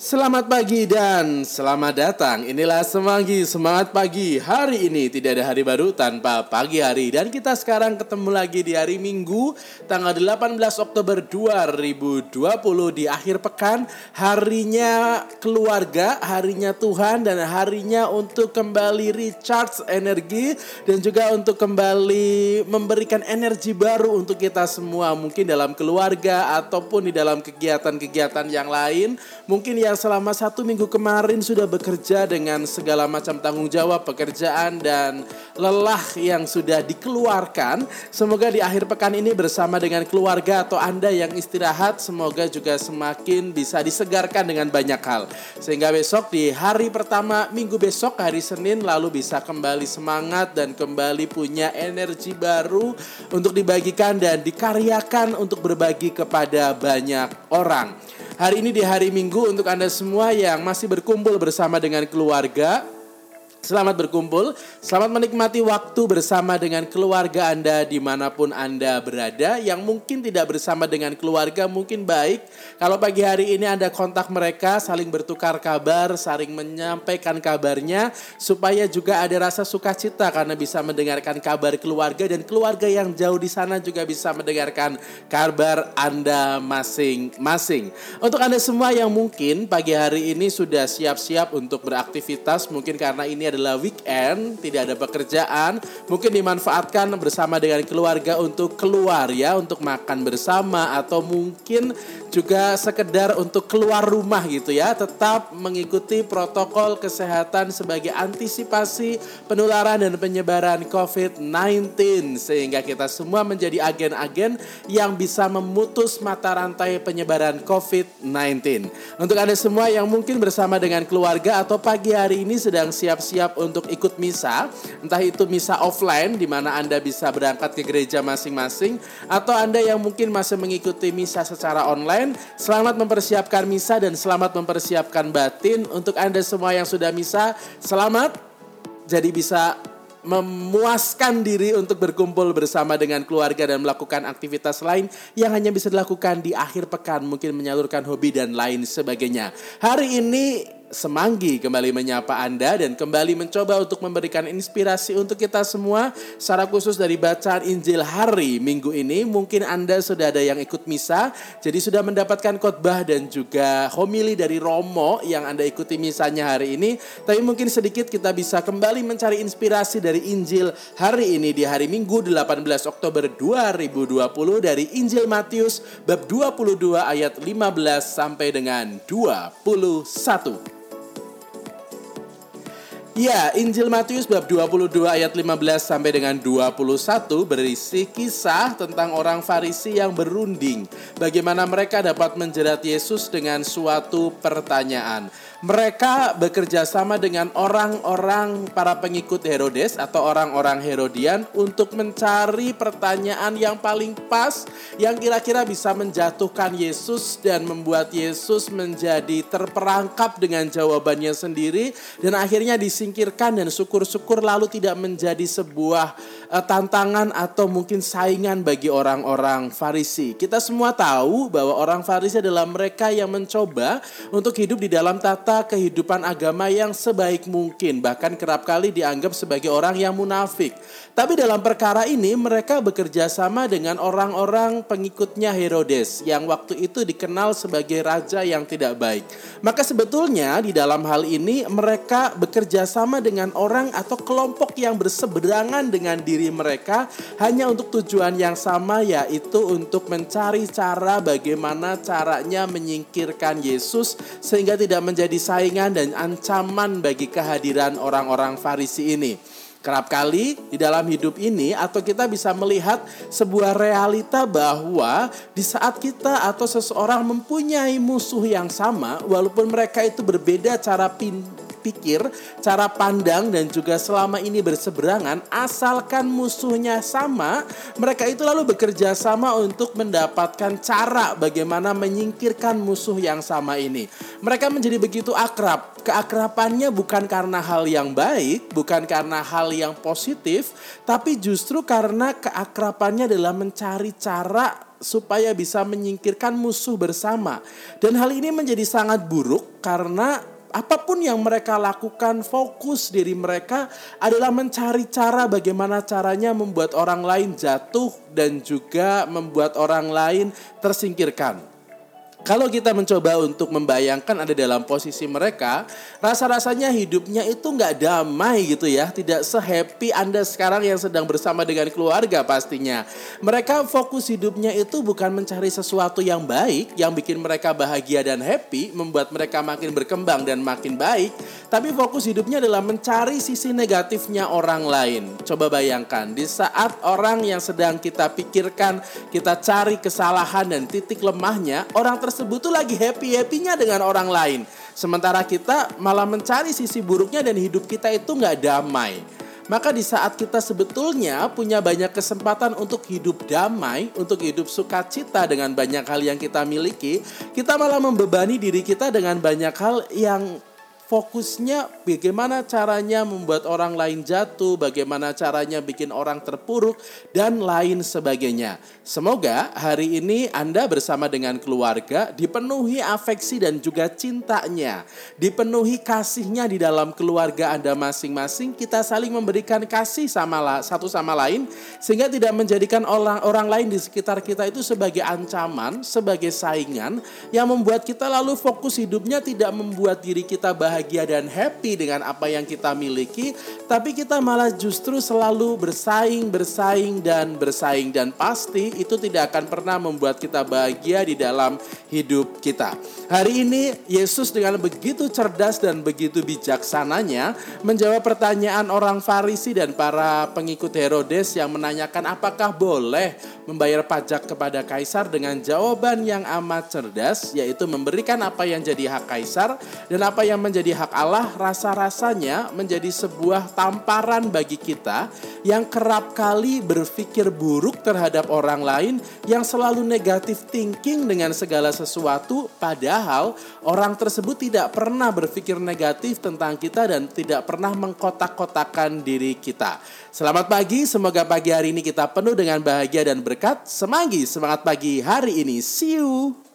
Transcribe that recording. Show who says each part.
Speaker 1: Selamat pagi dan selamat datang. Inilah Semanggi Semangat Pagi. Hari ini tidak ada hari baru tanpa pagi hari dan kita sekarang ketemu lagi di hari Minggu tanggal 18 Oktober 2020 di akhir pekan. Harinya keluarga, harinya Tuhan dan harinya untuk kembali recharge energi dan juga untuk kembali memberikan energi baru untuk kita semua mungkin dalam keluarga ataupun di dalam kegiatan-kegiatan yang lain. Mungkin ya yang selama satu minggu kemarin sudah bekerja dengan segala macam tanggung jawab pekerjaan dan lelah yang sudah dikeluarkan. Semoga di akhir pekan ini bersama dengan keluarga atau Anda yang istirahat, semoga juga semakin bisa disegarkan dengan banyak hal. Sehingga besok di hari pertama minggu besok hari Senin lalu bisa kembali semangat dan kembali punya energi baru untuk dibagikan dan dikaryakan untuk berbagi kepada banyak orang. Hari ini di hari Minggu untuk Anda semua yang masih berkumpul bersama dengan keluarga, Selamat berkumpul, selamat menikmati waktu bersama dengan keluarga Anda di mana pun Anda berada. Yang mungkin tidak bersama dengan keluarga mungkin baik. Kalau pagi hari ini Anda kontak mereka, saling bertukar kabar, saling menyampaikan kabarnya. Supaya juga ada rasa sukacita karena bisa mendengarkan kabar keluarga. Dan keluarga yang jauh di sana juga bisa mendengarkan kabar Anda masing-masing. Untuk Anda semua yang mungkin pagi hari ini sudah siap-siap untuk beraktivitas. Mungkin karena ini adalah weekend, tidak ada pekerjaan, mungkin dimanfaatkan bersama dengan keluarga untuk keluar ya, untuk makan bersama atau mungkin juga sekedar untuk keluar rumah gitu ya, tetap mengikuti protokol kesehatan sebagai antisipasi penularan dan penyebaran COVID-19 sehingga kita semua menjadi agen-agen yang bisa memutus mata rantai penyebaran COVID-19. Untuk Anda semua yang mungkin bersama dengan keluarga atau pagi hari ini sedang siap-siap untuk ikut misa, entah itu misa offline di mana Anda bisa berangkat ke gereja masing-masing atau Anda yang mungkin masih mengikuti misa secara online. Selamat mempersiapkan misa dan selamat mempersiapkan batin untuk Anda semua yang sudah misa. Selamat jadi bisa memuaskan diri untuk berkumpul bersama dengan keluarga dan melakukan aktivitas lain yang hanya bisa dilakukan di akhir pekan, mungkin menyalurkan hobi dan lain sebagainya. Hari ini Semanggi kembali menyapa Anda dan kembali mencoba untuk memberikan inspirasi untuk kita semua secara khusus dari bacaan Injil hari Minggu ini. Mungkin Anda sudah ada yang ikut misa, jadi sudah mendapatkan khotbah dan juga homili dari Romo yang Anda ikuti misanya hari ini. Tapi mungkin sedikit kita bisa kembali mencari inspirasi dari Injil hari ini di hari Minggu 18 Oktober 2020 dari Injil Matius bab 22 ayat 15 sampai dengan 21. Ya, Injil Matius bab 22 ayat 15 sampai dengan 21 berisi kisah tentang orang Farisi yang berunding. Bagaimana mereka dapat menjerat Yesus dengan suatu pertanyaan. Mereka bekerja sama dengan orang-orang para pengikut Herodes atau orang-orang Herodian untuk mencari pertanyaan yang paling pas yang kira-kira bisa menjatuhkan Yesus dan membuat Yesus menjadi terperangkap dengan jawabannya sendiri dan akhirnya disingkirkan dan syukur-syukur lalu tidak menjadi sebuah uh, tantangan atau mungkin saingan bagi orang-orang Farisi. Kita semua tahu bahwa orang Farisi adalah mereka yang mencoba untuk hidup di dalam tata tata kehidupan agama yang sebaik mungkin, bahkan kerap kali dianggap sebagai orang yang munafik. Tapi dalam perkara ini mereka bekerja sama dengan orang-orang pengikutnya Herodes yang waktu itu dikenal sebagai raja yang tidak baik. Maka sebetulnya di dalam hal ini mereka bekerja sama dengan orang atau kelompok yang berseberangan dengan diri mereka hanya untuk tujuan yang sama yaitu untuk mencari cara bagaimana caranya menyingkirkan Yesus sehingga tidak menjadi saingan dan ancaman bagi kehadiran orang-orang Farisi ini. Kerap kali di dalam hidup ini atau kita bisa melihat sebuah realita bahwa di saat kita atau seseorang mempunyai musuh yang sama walaupun mereka itu berbeda cara pikir, cara pandang dan juga selama ini berseberangan asalkan musuhnya sama, mereka itu lalu bekerja sama untuk mendapatkan cara bagaimana menyingkirkan musuh yang sama ini. Mereka menjadi begitu akrab. Keakrapannya bukan karena hal yang baik, bukan karena hal yang positif, tapi justru karena keakrapannya adalah mencari cara supaya bisa menyingkirkan musuh bersama. Dan hal ini menjadi sangat buruk karena apa pun yang mereka lakukan, fokus diri mereka adalah mencari cara bagaimana caranya membuat orang lain jatuh dan juga membuat orang lain tersingkirkan. Kalau kita mencoba untuk membayangkan ada dalam posisi mereka, rasa-rasanya hidupnya itu nggak damai gitu ya, tidak sehappy Anda sekarang yang sedang bersama dengan keluarga pastinya. Mereka fokus hidupnya itu bukan mencari sesuatu yang baik, yang bikin mereka bahagia dan happy, membuat mereka makin berkembang dan makin baik, tapi fokus hidupnya adalah mencari sisi negatifnya orang lain. Coba bayangkan, di saat orang yang sedang kita pikirkan, kita cari kesalahan dan titik lemahnya, orang tersebut tersebut tuh lagi happy-happynya dengan orang lain. Sementara kita malah mencari sisi buruknya dan hidup kita itu nggak damai. Maka di saat kita sebetulnya punya banyak kesempatan untuk hidup damai, untuk hidup sukacita dengan banyak hal yang kita miliki, kita malah membebani diri kita dengan banyak hal yang fokusnya bagaimana caranya membuat orang lain jatuh, bagaimana caranya bikin orang terpuruk, dan lain sebagainya. Semoga hari ini Anda bersama dengan keluarga dipenuhi afeksi dan juga cintanya, dipenuhi kasihnya di dalam keluarga Anda masing-masing. Kita saling memberikan kasih sama satu sama lain, sehingga tidak menjadikan orang, orang lain di sekitar kita itu sebagai ancaman, sebagai saingan, yang membuat kita lalu fokus hidupnya tidak membuat diri kita bahagia bahagia dan happy dengan apa yang kita miliki, tapi kita malah justru selalu bersaing, bersaing dan bersaing dan pasti itu tidak akan pernah membuat kita bahagia di dalam hidup kita. Hari ini Yesus dengan begitu cerdas dan begitu bijaksananya menjawab pertanyaan orang Farisi dan para pengikut Herodes yang menanyakan apakah boleh membayar pajak kepada kaisar dengan jawaban yang amat cerdas yaitu memberikan apa yang jadi hak kaisar dan apa yang menjadi menjadi hak Allah, rasa-rasanya menjadi sebuah tamparan bagi kita yang kerap kali berpikir buruk terhadap orang lain, yang selalu negatif thinking dengan segala sesuatu, padahal orang tersebut tidak pernah berpikir negatif tentang kita dan tidak pernah mengkotak-kotakan diri kita. Selamat pagi, semoga pagi hari ini kita penuh dengan bahagia dan berkat. Semanggi, semangat pagi hari ini. See you.